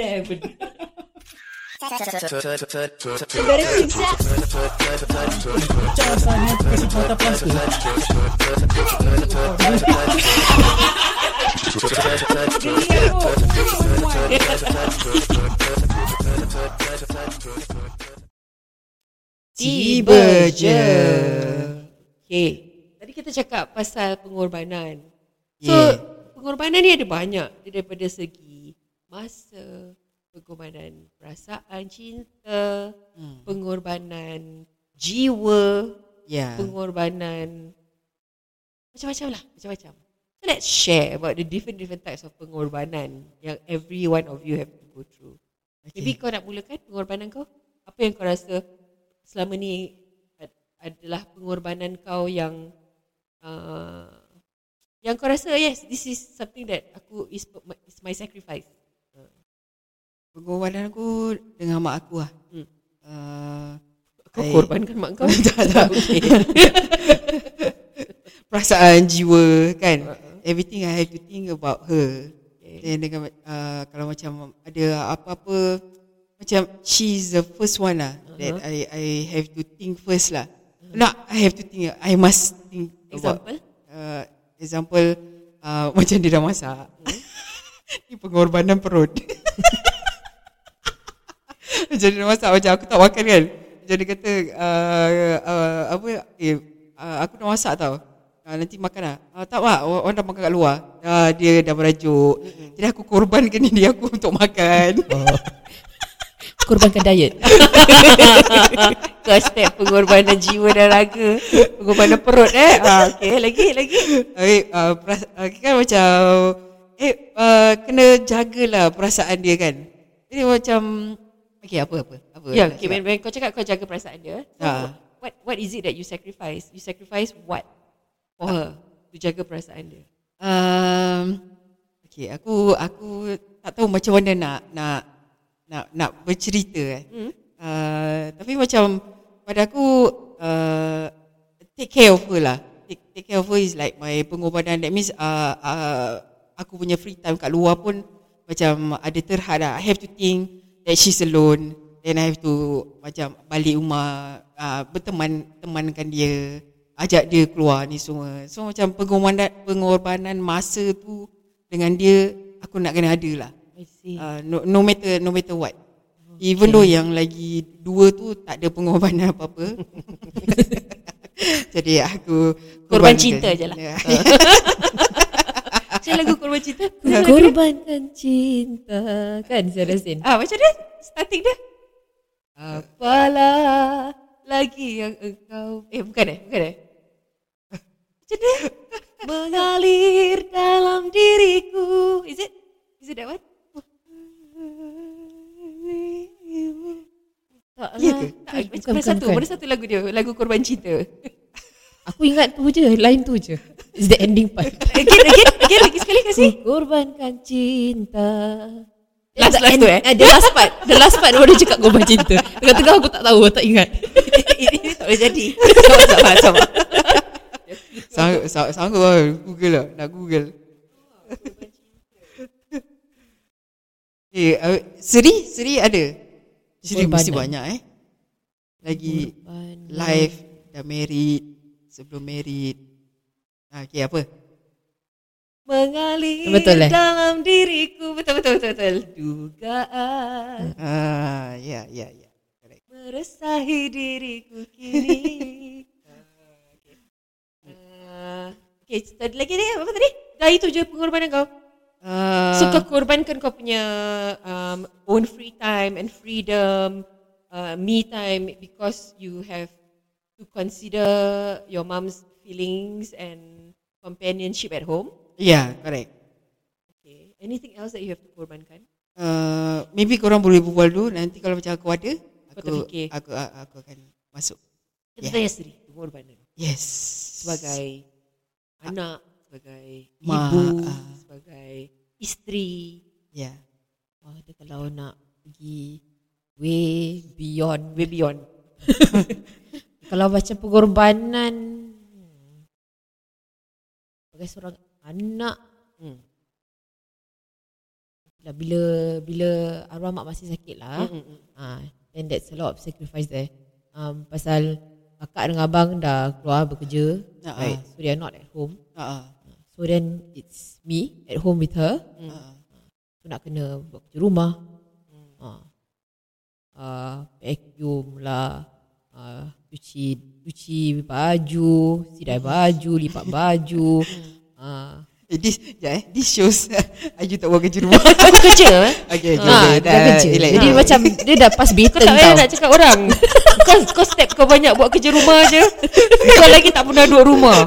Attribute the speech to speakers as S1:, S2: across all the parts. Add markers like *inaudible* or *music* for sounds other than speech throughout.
S1: Damn. Tiba je. Okay. Tadi kita cakap pasal pengorbanan. So,
S2: Yeah.
S1: pengorbanan ni ada banyak. Dia daripada segi masa, pengorbanan perasaan, cinta,
S2: Hmm.
S1: pengorbanan jiwa,
S2: Yeah.
S1: pengorbanan macam-macam lah, macam-macam. So let's share about the different different types of pengorbanan yang every one of you have to go through.
S2: Okay.
S1: Maybe kau nak mulakan pengorbanan kau? Apa yang kau rasa selama ni ad- adalah pengorbanan kau yang uh, yang kau rasa yes this is something that aku is is my sacrifice.
S2: Pengorbanan aku dengan mak aku lah.
S1: Hmm.
S2: Uh,
S1: Kau
S2: I-
S1: korbankan mak kau? *laughs*
S2: tak, tak.
S1: okay. *laughs*
S2: Perasaan jiwa kan.
S1: Uh-uh.
S2: Everything I have to think about her.
S1: okay.
S2: Then dengan uh, kalau macam ada apa-apa macam she's the first one lah uh-huh. that I I have to think first lah. Uh-huh. Not I have to think. I must think about
S1: Example?
S2: uh, example uh, *laughs* macam dia dah masak. Ni pengorbanan perut. *laughs* macam dia masak macam aku tak makan kan. Macam dia kata uh, uh, apa eh uh, aku dah masak tau. Uh, nanti makan lah. Uh, tak pak, orang orang dah makan kat luar. Uh, dia dah merajuk. Jadi aku korbankan *laughs* diri aku untuk makan. *laughs*
S1: Korbankan diet. kau step pengorbanan jiwa dan raga. Pengorbanan perut eh. Ah, okay, lagi, lagi.
S2: Okay, uh, peras, uh, kan macam eh uh, kena jagalah perasaan dia kan. Jadi macam okay apa apa apa.
S1: Ya,
S2: nak
S1: okay, when, when kau cakap kau jaga perasaan dia. So,
S2: Ah.
S1: what what is it that you sacrifice? You sacrifice what for her to jaga perasaan dia?
S2: Um, okay, aku aku tak tahu macam mana nak nak nak nak bercerita eh.
S1: Hmm?
S2: Uh, tapi macam pada aku uh, take care of her lah. Take, take care of her is like my pengorbanan. That means uh, uh, aku punya free time kat luar pun macam ada terhad lah. I have to think that she's alone. Then I have to macam balik rumah uh, berteman temankan dia, ajak dia keluar ni semua. So macam pengorbanan pengorbanan masa tu dengan dia aku nak kena ada lah.
S1: I see.
S2: Uh, no, no matter no matter what. Even though yang lagi dua tu tak ada pengorbanan apa-apa. *laughs* *laughs* Jadi aku
S1: Korban cinta je lah. *laughs* Macam lagu korban cinta.
S3: Korbankan cinta. Kan Zara Zain
S1: Ah, macam dia starting dia. Apalah lagi yang engkau Eh bukan eh Bukan eh. Macam dia. Mengalir dalam diriku. Is it? Is it that one?
S3: Tak
S2: Ya
S3: lah.
S2: ke?
S1: Tak,
S3: Bukan,
S1: macam
S3: bukan,
S1: satu?
S3: bukan.
S1: Mana satu lagu dia? Lagu korban cinta.
S3: Aku ingat tu je Line tu je. Is the ending part. *laughs*
S1: Again Again lagi sekali kasih
S3: Korbankan cinta.
S1: Last- last tu, eh?
S3: The last part. The last part baru dia cakap korban cinta. Tengah-tengah aku tak tahu Tak ingat.
S1: Ini *laughs* tak boleh jadi. Sabar sabar sabar
S2: Sang- sang- Sanggup lah. Google lah. Nak Google. Eh, uh, Seri? Seri ada? Seri
S3: Korbanan.
S2: mesti banyak eh. Lagi
S3: Korban
S2: Live Dah married Sebelum married. Ah, Okay apa
S1: Mengalir
S3: Betul, eh?
S1: dalam diriku Betul betul betul, betul. Dugaan
S2: ah, Ya ya ya Correct.
S1: Meresahi diriku kini *laughs* Uh, Okay, tadi lagi ni apa tadi? Dah itu je pengorbanan kau
S2: Ah,
S1: So kau korbankan kau punya um, own free time and freedom, uh, me time because you have to consider your mom's feelings and companionship at home.
S2: Ya correct
S1: Okay. Anything else that you have to korbankan?
S2: uh, Maybe korang boleh berbual dulu Nanti kalau macam aku ada Aku aku, aku, aku akan masuk
S1: Kita
S2: Yeah.
S1: tanya sendiri pengorbanan
S2: Yes
S1: sebagai anak, sebagai
S2: Ma,
S1: ibu,
S2: ah.
S1: sebagai isteri.
S2: Ya
S3: Wah, dia kalau nak pergi way beyond
S1: Way beyond. *laughs*
S3: Kalau macam pengorbanan hmm, Sebagai seorang anak
S1: Hmm.
S3: Lah, bila bila arwah mak masih sakit lah.
S1: Mm-mm.
S3: Ah, then that's a lot of sacrifice there. Um, pasal kakak dengan abang dah keluar bekerja,
S2: Ah,
S3: right? So they are not at home.
S2: Ha.
S3: So then it's me at home with her.
S2: Ha.
S3: So nak kena buat kerja rumah. Ah. Uh, vacuum lah. Uh, cuci cuci baju, sidai baju, lipat baju. *laughs* Ah.
S2: Eh, this, sekejap eh. This shows *laughs* Aju tak buat kerja rumah. *laughs*
S1: Kau kerja eh?
S2: okay, okay.
S3: Ah,
S2: okay.
S3: dah kerja.
S2: relax.
S3: Jadi macam dia dah pas
S1: Kau
S3: beaten
S1: tak payah
S3: tau.
S1: nak cakap orang *laughs* kau, kau step kau banyak buat kerja rumah je Kau lagi tak pernah duduk rumah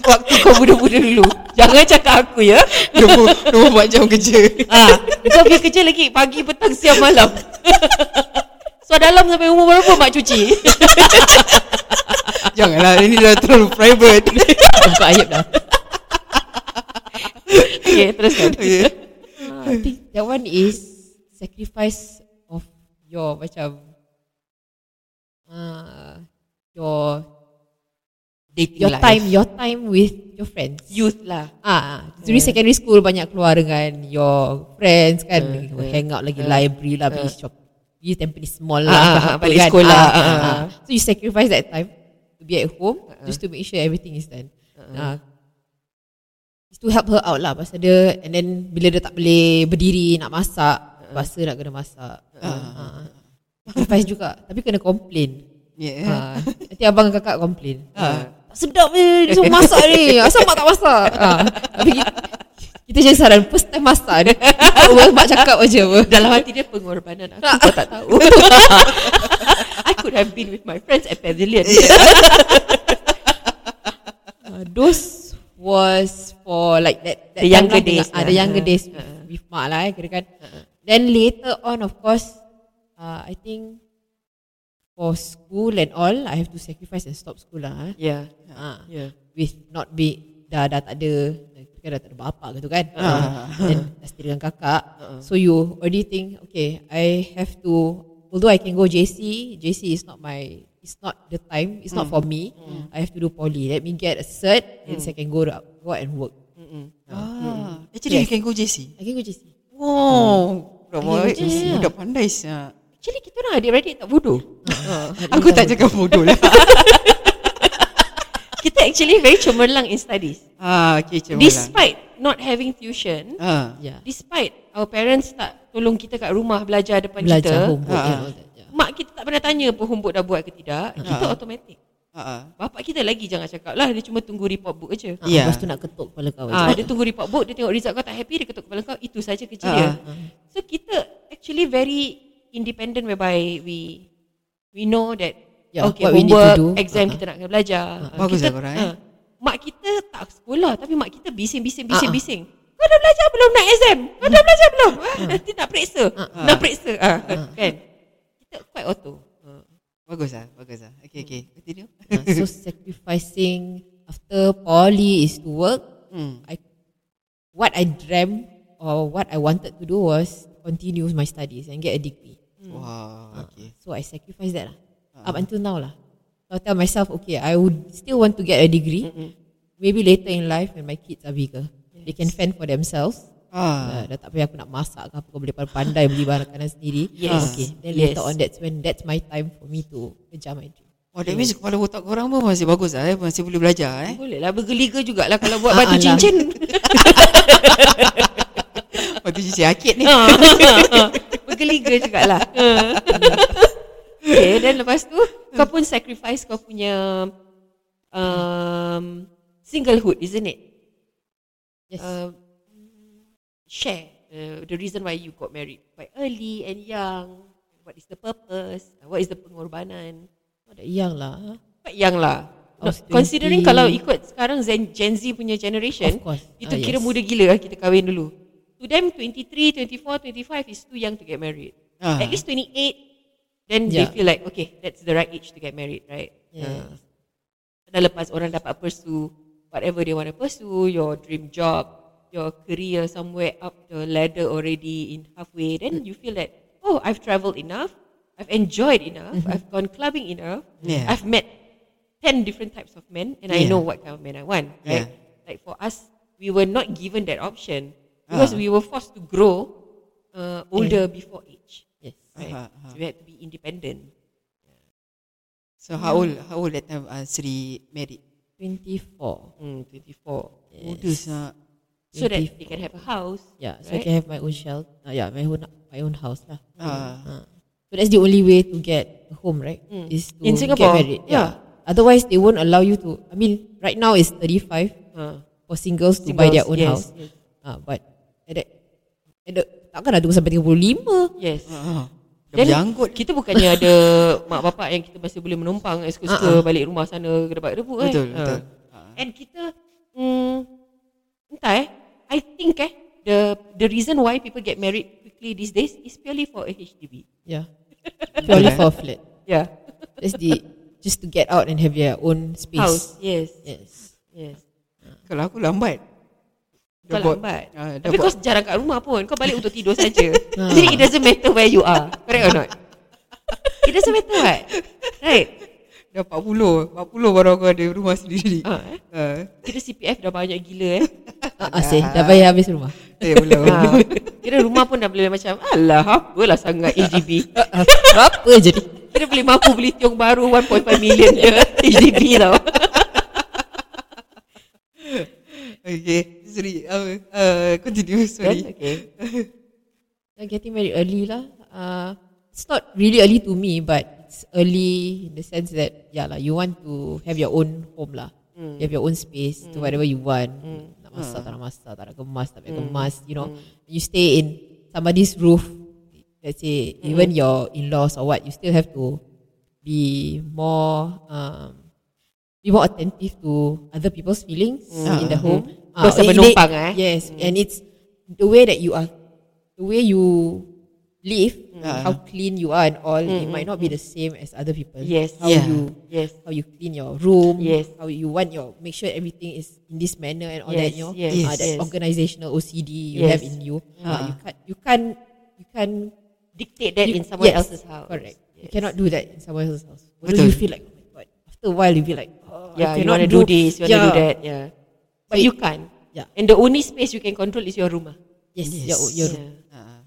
S1: Waktu kau muda-muda dulu Jangan cakap aku ya
S2: 20, 24 jam kerja.
S1: ah, Kau pergi kerja lagi Pagi, petang, siang, malam So dalam sampai umur berapa mak cuci
S2: Janganlah, ini dah terlalu private.
S3: Buka ayat dah.
S1: Okay teruskan
S2: okay.
S3: Ah, I think that one is sacrifice of your macam uh, your
S1: Dating
S3: your
S1: life.
S3: time your time with your friends.
S1: Youth lah
S3: Ah, during secondary school banyak keluar dengan your friends kan,
S1: Uh, uh,
S3: hang out lagi
S1: uh,
S3: library lah, pergi
S1: uh.
S3: shop, pergi Tampines Mall
S1: Ah,
S3: lah,
S1: ah, ah,
S3: apa
S1: balik
S3: kan.
S1: sekolah,
S3: Ah,
S1: ah,
S3: ah,
S1: ah.
S3: ah. So you sacrifice that time be at home just to make sure everything is done. Ah, It's to help her out lah pasal dia and then bila dia tak boleh berdiri nak masak, puasa nak kena masak. Ah. Sacrifice juga tapi kena complain.
S2: Yeah.
S3: Ha, nanti abang dan kakak komplain.
S2: Ha.
S3: Tak sedap ni, dia semua masak ni. Asal mak tak masak? Ha. Tapi kita, jadi saran, first time masak ni. Apa, mak cakap je apa. *laughs*
S1: Dalam hati dia pengorbanan aku Kau tak tahu *laughs* I could have been with my friends at Pavilion *laughs*
S3: Uh, those was for like that, that
S1: The younger
S3: lah
S1: days lah.
S3: the younger
S1: Ha,
S3: days
S1: ha.
S3: with mak lah eh, kira kan. Then later on of course, uh, I think for school and all, I have to sacrifice and stop school lah. Eh.
S1: Yeah
S3: Ah.
S1: Yeah
S3: with not be dah dah tak ada kan dah tak ada bapa gitu kan.
S2: Ah.
S3: then dah setia dengan kakak. So you already think okay I have to although I can go JC JC is not my it's not the time it's not for me. I have to do poly. Let me get a cert and I can go to, go out and work.
S2: Ah, actually
S3: Yes.
S2: you can go JC.
S3: I can go JC
S2: Wow. Budak,
S3: Okay,
S2: budak,
S3: JC.
S2: budak pandai siap.
S1: Actually kita orang adik-beradik tak bodoh.
S2: Aku tak cakap bodoh lah. *laughs*
S1: Kita actually very cemerlang in studies
S2: ah, okay, macam
S1: Despite not having tuition
S2: Ah.
S3: yeah
S1: Despite our parents tak tolong kita kat rumah belajar depan
S3: belajar
S1: kita
S3: homework
S2: Ah.
S3: that yeah.
S1: Mak kita tak pernah tanya pun homework dah buat ke tidak Kita
S2: Ah.
S1: automatic
S2: Ah, ah.
S1: Bapak kita lagi jangan cakap lah Dia cuma tunggu report book je
S3: Ah,
S2: Yeah.
S3: lepas tu nak ketuk kepala kau
S1: Ah, dia tunggu report book, dia tengok result kau tak happy, dia ketuk kepala kau, itu saja kerja
S2: Ah,
S1: dia.
S2: ah.
S1: So kita actually very independent whereby we we know that
S3: Yeah,
S1: okay,
S3: what we need to do.
S1: exam
S3: Ah,
S1: kita nak kena belajar. Ah,
S2: Bagus
S1: kita,
S2: lah korang, eh.
S1: ah, mak kita tak sekolah tapi mak kita bising-bising bising-bising. Kau dah belajar belum nak exam? Kau dah belajar belum? Ah, *laughs* nanti nak periksa. Nak periksa. Ah, *laughs* kan? Kita quite auto. Ah.
S2: Bagus lah, bagus lah. Okay, okay. Continue.
S3: Ah, so *laughs* sacrificing after poly is to work
S2: Hmm.
S3: I what I dreamt or what I wanted to do was continue my studies and get a degree.
S2: Wow, okay.
S3: So I sacrificed that lah. Up until now lah. So I tell myself, okay, I would still want to get a degree. Maybe later in life when my kids are bigger, they can fend for themselves.
S2: Ah.
S3: Uh, dah tak payah aku nak masak ke apa, kau boleh pandai beli barang makanan sendiri.
S1: Yes.
S3: Okay, then
S1: Yes.
S3: later on that's when that's my time for me to kejar my dream.
S2: Oh, that means kepala otak korang pun masih bagus lah eh. Masih boleh belajar eh.
S1: Boleh lah bergeliga jugalah kalau buat
S3: Ah,
S1: batu cincin. *laughs*
S2: Waktu cincin akid ni.
S1: Ah. Bergeliga jugalah. *laughs* okay, dan lepas tu *laughs* kau pun sacrifice kau punya um, singlehood, isn't it?
S3: Yes.
S1: Uh, share uh, the reason why you got married quite early and young. What is the purpose? What is the pengorbanan?
S3: Not that young lah.
S1: Quite young lah.
S3: Was
S1: Considering
S3: 20.
S1: kalau ikut sekarang Gen, Gen Z punya generation,
S3: Of course.
S1: itu
S3: Ah,
S1: kira
S3: yes.
S1: muda gila lah kita kahwin dulu. To them 23, 24, 25 is too young to get married.
S2: Ah.
S1: At least 28 then they feel like okay, that's the right age to get married, right?
S3: Yes.
S1: Ah. Dah lepas orang dapat pursue whatever they want to pursue, your dream job, your career somewhere up the ladder already in halfway, then you feel that oh, I've traveled enough, I've enjoyed enough, I've gone clubbing enough,
S2: Yeah.
S1: I've met 10 different types of men and I know what kind of men I want, right?
S2: Yeah.
S1: Like for us, we were not given that option. Because
S2: Ah.
S1: we were forced to grow uh, older before age.
S3: Yes.
S1: Right?
S2: Ah, ah.
S1: So we had to be independent.
S2: So how old how old that time uh, Sri married?
S3: 24.
S1: Mm, 24.
S2: Muda sangat.
S1: So that
S3: 24.
S1: they can have a house.
S3: Yeah, so
S1: Right.
S3: I can have my own shelter. Uh, yeah, my own my own house lah.
S2: Ah.
S3: Uh. So that's the only way to get a home, right?
S1: Mm.
S3: Is to
S1: In Singapore,
S3: get married.
S1: yeah.
S3: Otherwise, they won't allow you to. I mean, right now it's 35
S1: Uh,
S3: for singles, to buy their own
S1: yes,
S3: house.
S1: Yes.
S3: Uh, but at that, at the, takkan tunggu sampai 35.
S1: yes.
S2: Ah. Dah
S1: Then
S2: berjanggut.
S1: kita bukannya ada *laughs* mak bapak yang kita masih boleh menumpang eh, suka-suka
S3: Uh-uh.
S1: balik rumah sana ke depan debu kan.
S2: Betul,
S1: Ah.
S2: betul.
S1: And kita mm, entah eh I think eh the the reason why people get married quickly these days is purely for a HDB.
S3: Yeah. *laughs* Purely for a flat.
S1: Yeah.
S3: That's the just to get out and have their own space.
S1: House. Yes.
S3: Yes.
S1: Yes.
S2: Kalau aku lambat.
S1: Kau
S2: buat-
S1: lambat.
S2: dah
S1: Tapi kau
S2: buat-
S1: jarang kat rumah pun. Kau balik untuk tidur saja. *laughs* Jadi it doesn't matter where you are. Correct or not? It doesn't matter what? Right?
S2: Dah 40 40 baru aku ada rumah sendiri
S1: eh?
S2: Ah.
S1: Kira CPF dah banyak gila eh.
S3: Ah, Asih, dah bayar habis rumah.
S2: Eh belum
S1: Ha, kira rumah pun dah boleh macam Alah apalah sangat HDB
S3: Ah, Berapa je ni?
S1: Kira boleh mampu beli tiong baru 1.5 million je HDB tau
S2: Okay Sorry uh, uh, Continue Sorry
S1: Kan? Okay
S3: Yeah, getting married early lah. Uh, it's not really early to me, but it's early in the sense that yeah lah, you want to have your own home lah. You have your own space to whatever you want. Nak masak, tak nak masak, tak nak kemas, tak nak kemas. You know, you stay in somebody's roof. Let's say even your in-laws or what, you still have to be more um, be more attentive to other people's feelings in the home. Ah,
S1: Kau
S3: eh,
S1: sampai
S3: they-
S1: numpang, eh?
S3: Yes, and it's the way that you are, the way you live, how clean you are and all. It might not be the same as other people.
S1: Yes.
S3: how
S2: Yeah.
S3: you
S1: Yes
S3: how you clean your room.
S1: Yes.
S3: how you want your make sure everything is in this manner and all that.
S1: Yes,
S3: You know,
S1: yes,
S3: Ah, that
S1: yes.
S3: organizational OCD you
S1: Yes.
S3: have in you. Ah, you can't you can't you can't
S1: Dictate that
S3: you-
S1: in someone
S3: yes,
S1: else's house
S3: Correct. You
S1: Yes.
S3: cannot do that in someone else's house. Although
S2: Betul.
S3: you feel like, oh my god. After a while, you feel like, oh,
S1: Yeah
S3: I
S1: you
S3: cannot
S1: want to do this You want to do that Yeah But
S3: So
S1: you can't
S3: Yeah.
S1: And the only space you can control is your room ah.
S3: Yes,
S2: Yes.
S3: your, your room.
S1: Yeah.
S2: Ah.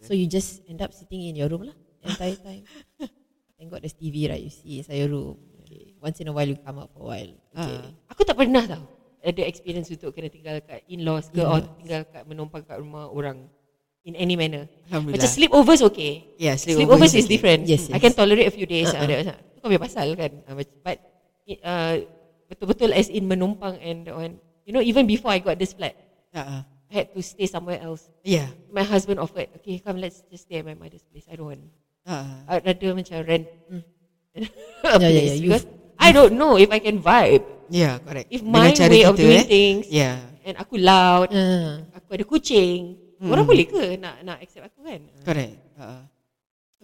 S3: So you just end up sitting in your room lah entire time. *laughs* Thank God there's TV right, you see inside your room. Okay. Once in a while you come out for a while. Okay.
S2: Ah.
S1: Aku tak pernah tau Ada experience untuk kena tinggal kat in-laws ke Or
S3: In-laws.
S1: tinggal kat menumpang kat rumah orang In any manner
S2: Alhamdulillah
S1: Macam sleepovers okay
S2: Yeah
S1: Sleepovers is
S2: okay.
S1: different.
S3: Yes,
S1: I
S3: yes.
S1: can tolerate a few days.
S3: Uh-uh.
S1: Ada itu kau punya pasal kan. Uh, but- but uh, betul-betul as in menumpang and on. You know even before I got this flat,
S2: ah.
S1: I had to stay somewhere else.
S2: Yeah
S1: My husband offered, okay, come let's just stay at my mother's place. I don't want.
S2: Ah.
S1: I'd rather macam rent. *laughs* a
S3: Yeah, yeah, yeah,
S1: Because I don't know if I can vibe.
S2: Yeah correct
S1: If
S2: Dengan
S1: my
S2: cara
S1: way of doing
S2: eh.
S1: things
S2: Yeah
S1: and aku loud,
S3: Ah.
S1: aku ada kucing, orang boleh ke nak nak accept aku kan?
S2: Correct ah.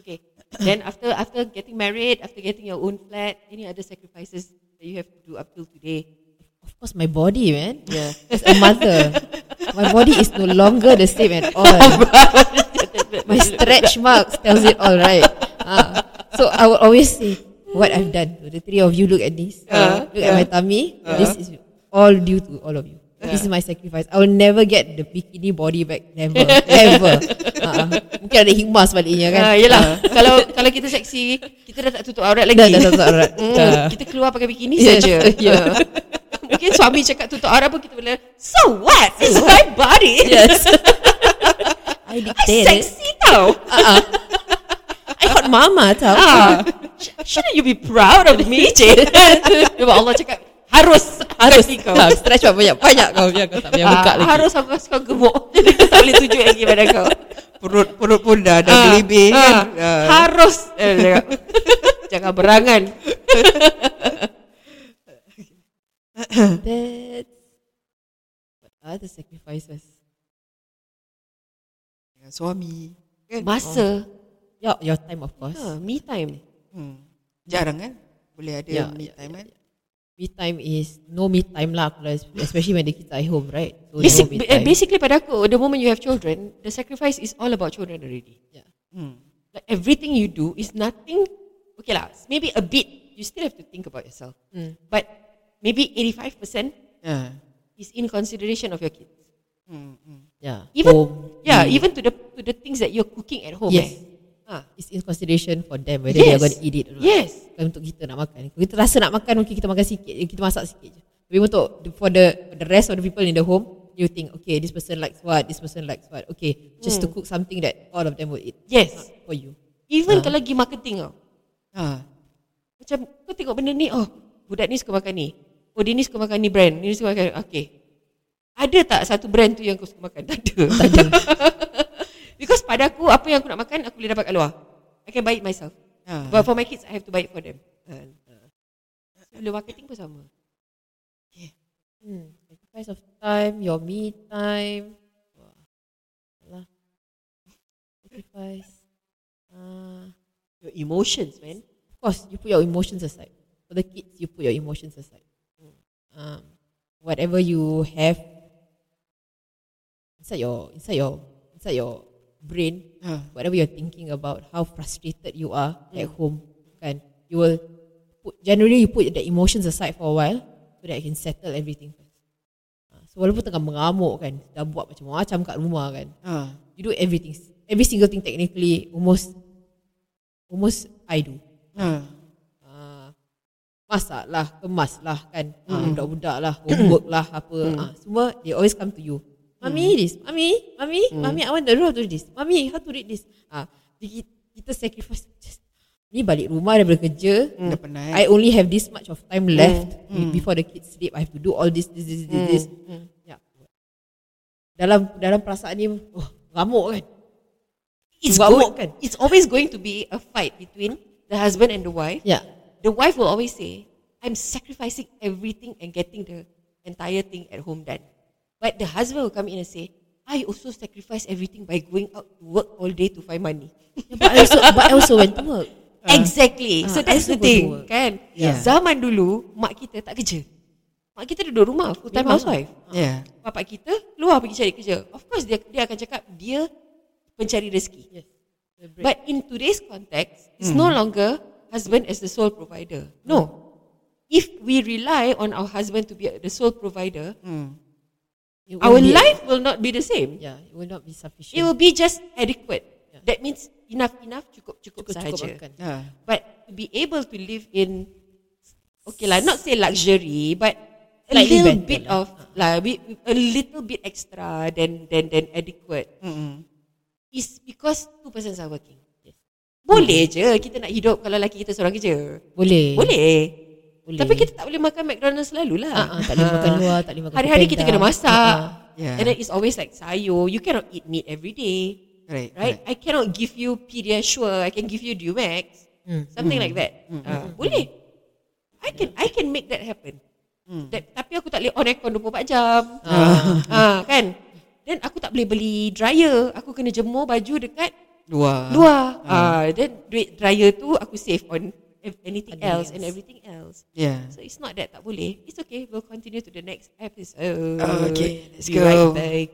S1: Okay. *coughs* Then after after getting married, after getting your own flat, any other sacrifices that you have to do up till today?
S3: Of course my body man.
S1: Yeah.
S3: As a mother, my body is no longer the same at all. *laughs* my stretch marks tells it all right. Ah. So I would always say what I've done. The three of you look at this.
S1: Uh,
S3: look at my tummy. This is all due to all of you. This is my sacrifice. I will never get the bikini body back. Never, ever. Ah, mungkin ada hikmah sebaliknya kan.
S1: Ah, yelah. kalau kalau kita seksi, kita dah tak tutup aurat lagi.
S3: Dah, dah tutup aurat. Ah.
S1: kita keluar pakai bikini saja. *laughs*
S3: yeah.
S1: Ah. Mungkin suami cakap tutup aurat pun kita boleh, so what? It's my body.
S3: Yes. *laughs* I
S1: I
S3: dictate it.
S1: sexy tau.
S3: I got mama tau.
S1: Ah. Sh- Shouldn't you be proud of me, Jane? *laughs* Sebab Allah cakap, harus.
S3: Harus
S1: kau.
S3: kau stretch banyak banyak kau biar kau tak payah buka
S1: Ah,
S3: lagi.
S1: Harus aku kasi kau gemuk. *laughs* Jadi kita tak boleh tunjuk lagi pada kau.
S2: Perut perut pun dah dah
S1: Ah,
S2: gelebih
S1: ah,
S2: kan Ah.
S1: Harus eh. Jangan berangan *laughs*
S3: That's what are the sacrifices?
S2: Dengan suami kan
S1: Masa
S3: Your your time of course.
S1: ha, Me time
S2: hmm. Jarang kan Boleh ada
S3: Yeah,
S2: me
S3: yeah,
S2: time kan
S3: Me time is no me time lah especially when the kids are at home, right? So
S1: Basic,
S3: no me time.
S1: Basically pada aku The moment you have children The sacrifice is all about children already
S3: Yeah.
S2: hmm.
S1: Like everything you do Is nothing Okay lah Maybe a bit You still have to think about yourself
S3: Mm.
S1: But Maybe 85%
S2: yeah.
S1: Is in consideration of your kids
S2: Hmm, hmm.
S3: Yeah.
S1: Even
S3: home.
S1: yeah,
S3: Mm.
S1: even to the to the things that you're cooking at home.
S3: Yes.
S1: Eh. Ah.
S3: It's in consideration for them whether they are
S1: Yes.
S3: going to eat it or not.
S1: Yes.
S3: Bukan untuk kita nak makan. Kalau kita rasa nak makan mungkin kita makan sikit, je, kita masak sikit je. Tapi untuk the- for the for the rest of the people in the home, you think okay, this person likes what, this person likes what. Okay, just to cook something that all of them will eat.
S1: Yes.
S3: Not for you.
S1: Even
S3: Ah.
S1: kalau pergi marketing tau.
S2: Ha.
S1: Macam kau tengok benda ni, oh budak ni suka makan ni. Oh dia ni suka makan ni brand, ni suka makan. Okay. Ada tak satu brand tu yang kau suka makan? *laughs* Tak ada. Tak ada. *laughs* Because pada aku, apa yang aku nak makan, aku boleh dapat kat luar. I can buy it myself.
S2: Ha.
S1: But for my kids, I have to buy it for them. Uh, Bila marketing pun sama.
S3: Hmm. Sacrifice of time, your me time. Wah. Alah. Sacrifice. Uh,
S1: Your emotions, man.
S3: of course, you put your emotions aside. For the kids, you put your emotions aside. Um, whatever you have inside your inside your inside your brain,
S2: Ha.
S3: whatever you're thinking about, how frustrated you are at home, kan? You will put generally you put the emotions aside for a while so that you can settle everything first. Ah, So walaupun tengah mengamuk kan, dah buat macam-macam kat rumah kan,
S2: Ha.
S3: you do everything, every single thing technically almost almost I do.
S2: Ha.
S3: Masak lah, kemas lah kan, ah, budak-budak lah, homework lah, apa, ah, semua they always come to you. Mami this, mami, mami, mami I want to do this, mami how to read this. Ah, jadi kita sacrifice. Just, ni balik rumah daripada kerja,
S2: penat.
S3: I only have this much of time left before the kids sleep. I have to do all this, this, this, this, this. Yeah. Dalam dalam perasaan ni, oh, ngamuk kan?
S1: It's,
S3: Ngamuk
S1: go-
S3: kan?
S1: it's always going to be a fight between the husband and the wife.
S3: Yeah.
S1: The wife will always say, I'm sacrificing everything and getting the entire thing at home done. But the husband will come in and say, I also sacrifice everything by going out to work all day to find money.
S3: Yeah, but I also but I also went to work. *laughs*
S1: exactly. so
S3: Ah,
S1: that's the thing, kan?
S2: Yeah.
S1: Zaman dulu, mak kita tak kerja. Mak kita duduk rumah, full time housewife.
S2: Yeah.
S1: Bapak kita keluar pergi cari kerja. Of course dia dia akan cakap dia pencari rezeki.
S3: Yes.
S1: But in today's context, it's no longer husband as the sole provider. No. If we rely on our husband to be the sole provider.
S3: It
S1: our
S3: won't
S1: life will not be the same.
S3: Yeah, it will not be sufficient.
S1: It will be just adequate.
S3: Yeah.
S1: That means enough enough cukup cukup,
S3: cukup
S1: saja.
S3: makan.
S2: Ha.
S1: But to be able to live in okay lah, not say luxury, but a
S3: Slightly
S1: little bit
S3: lah.
S1: of ah. like we- a little bit extra than than than adequate
S2: Mm-mm.
S1: is because two persons are working. Boleh je kita nak hidup kalau lelaki kita seorang kerja.
S3: Boleh.
S1: Boleh.
S3: Boleh.
S1: Tapi kita tak boleh makan McDonald's selalu lah.
S3: Ah, ah, tak boleh makan *laughs* luar, tak boleh makan
S1: Hari-hari kita kena masak.
S3: Ah.
S2: Yeah.
S1: And then it's always like sayur. You cannot eat meat every day.
S2: Right.
S1: Right? I cannot give you Pediasure. I can give you Dumex.
S3: Hmm.
S1: Something like that. Ah, boleh. I can I can make that happen. That, tapi aku tak boleh on aircon 24 jam. Ah. kan? Then aku tak boleh beli dryer. Aku kena jemur baju dekat
S2: Luar.
S1: luar. Ah, then duit dryer tu aku save on anything
S3: Anything
S1: else,
S3: else.
S1: and everything else.
S2: Yeah.
S1: So it's not that tak boleh. It's okay. We'll continue to the next episode.
S2: Okay, let's
S1: Be
S2: go.
S1: right back.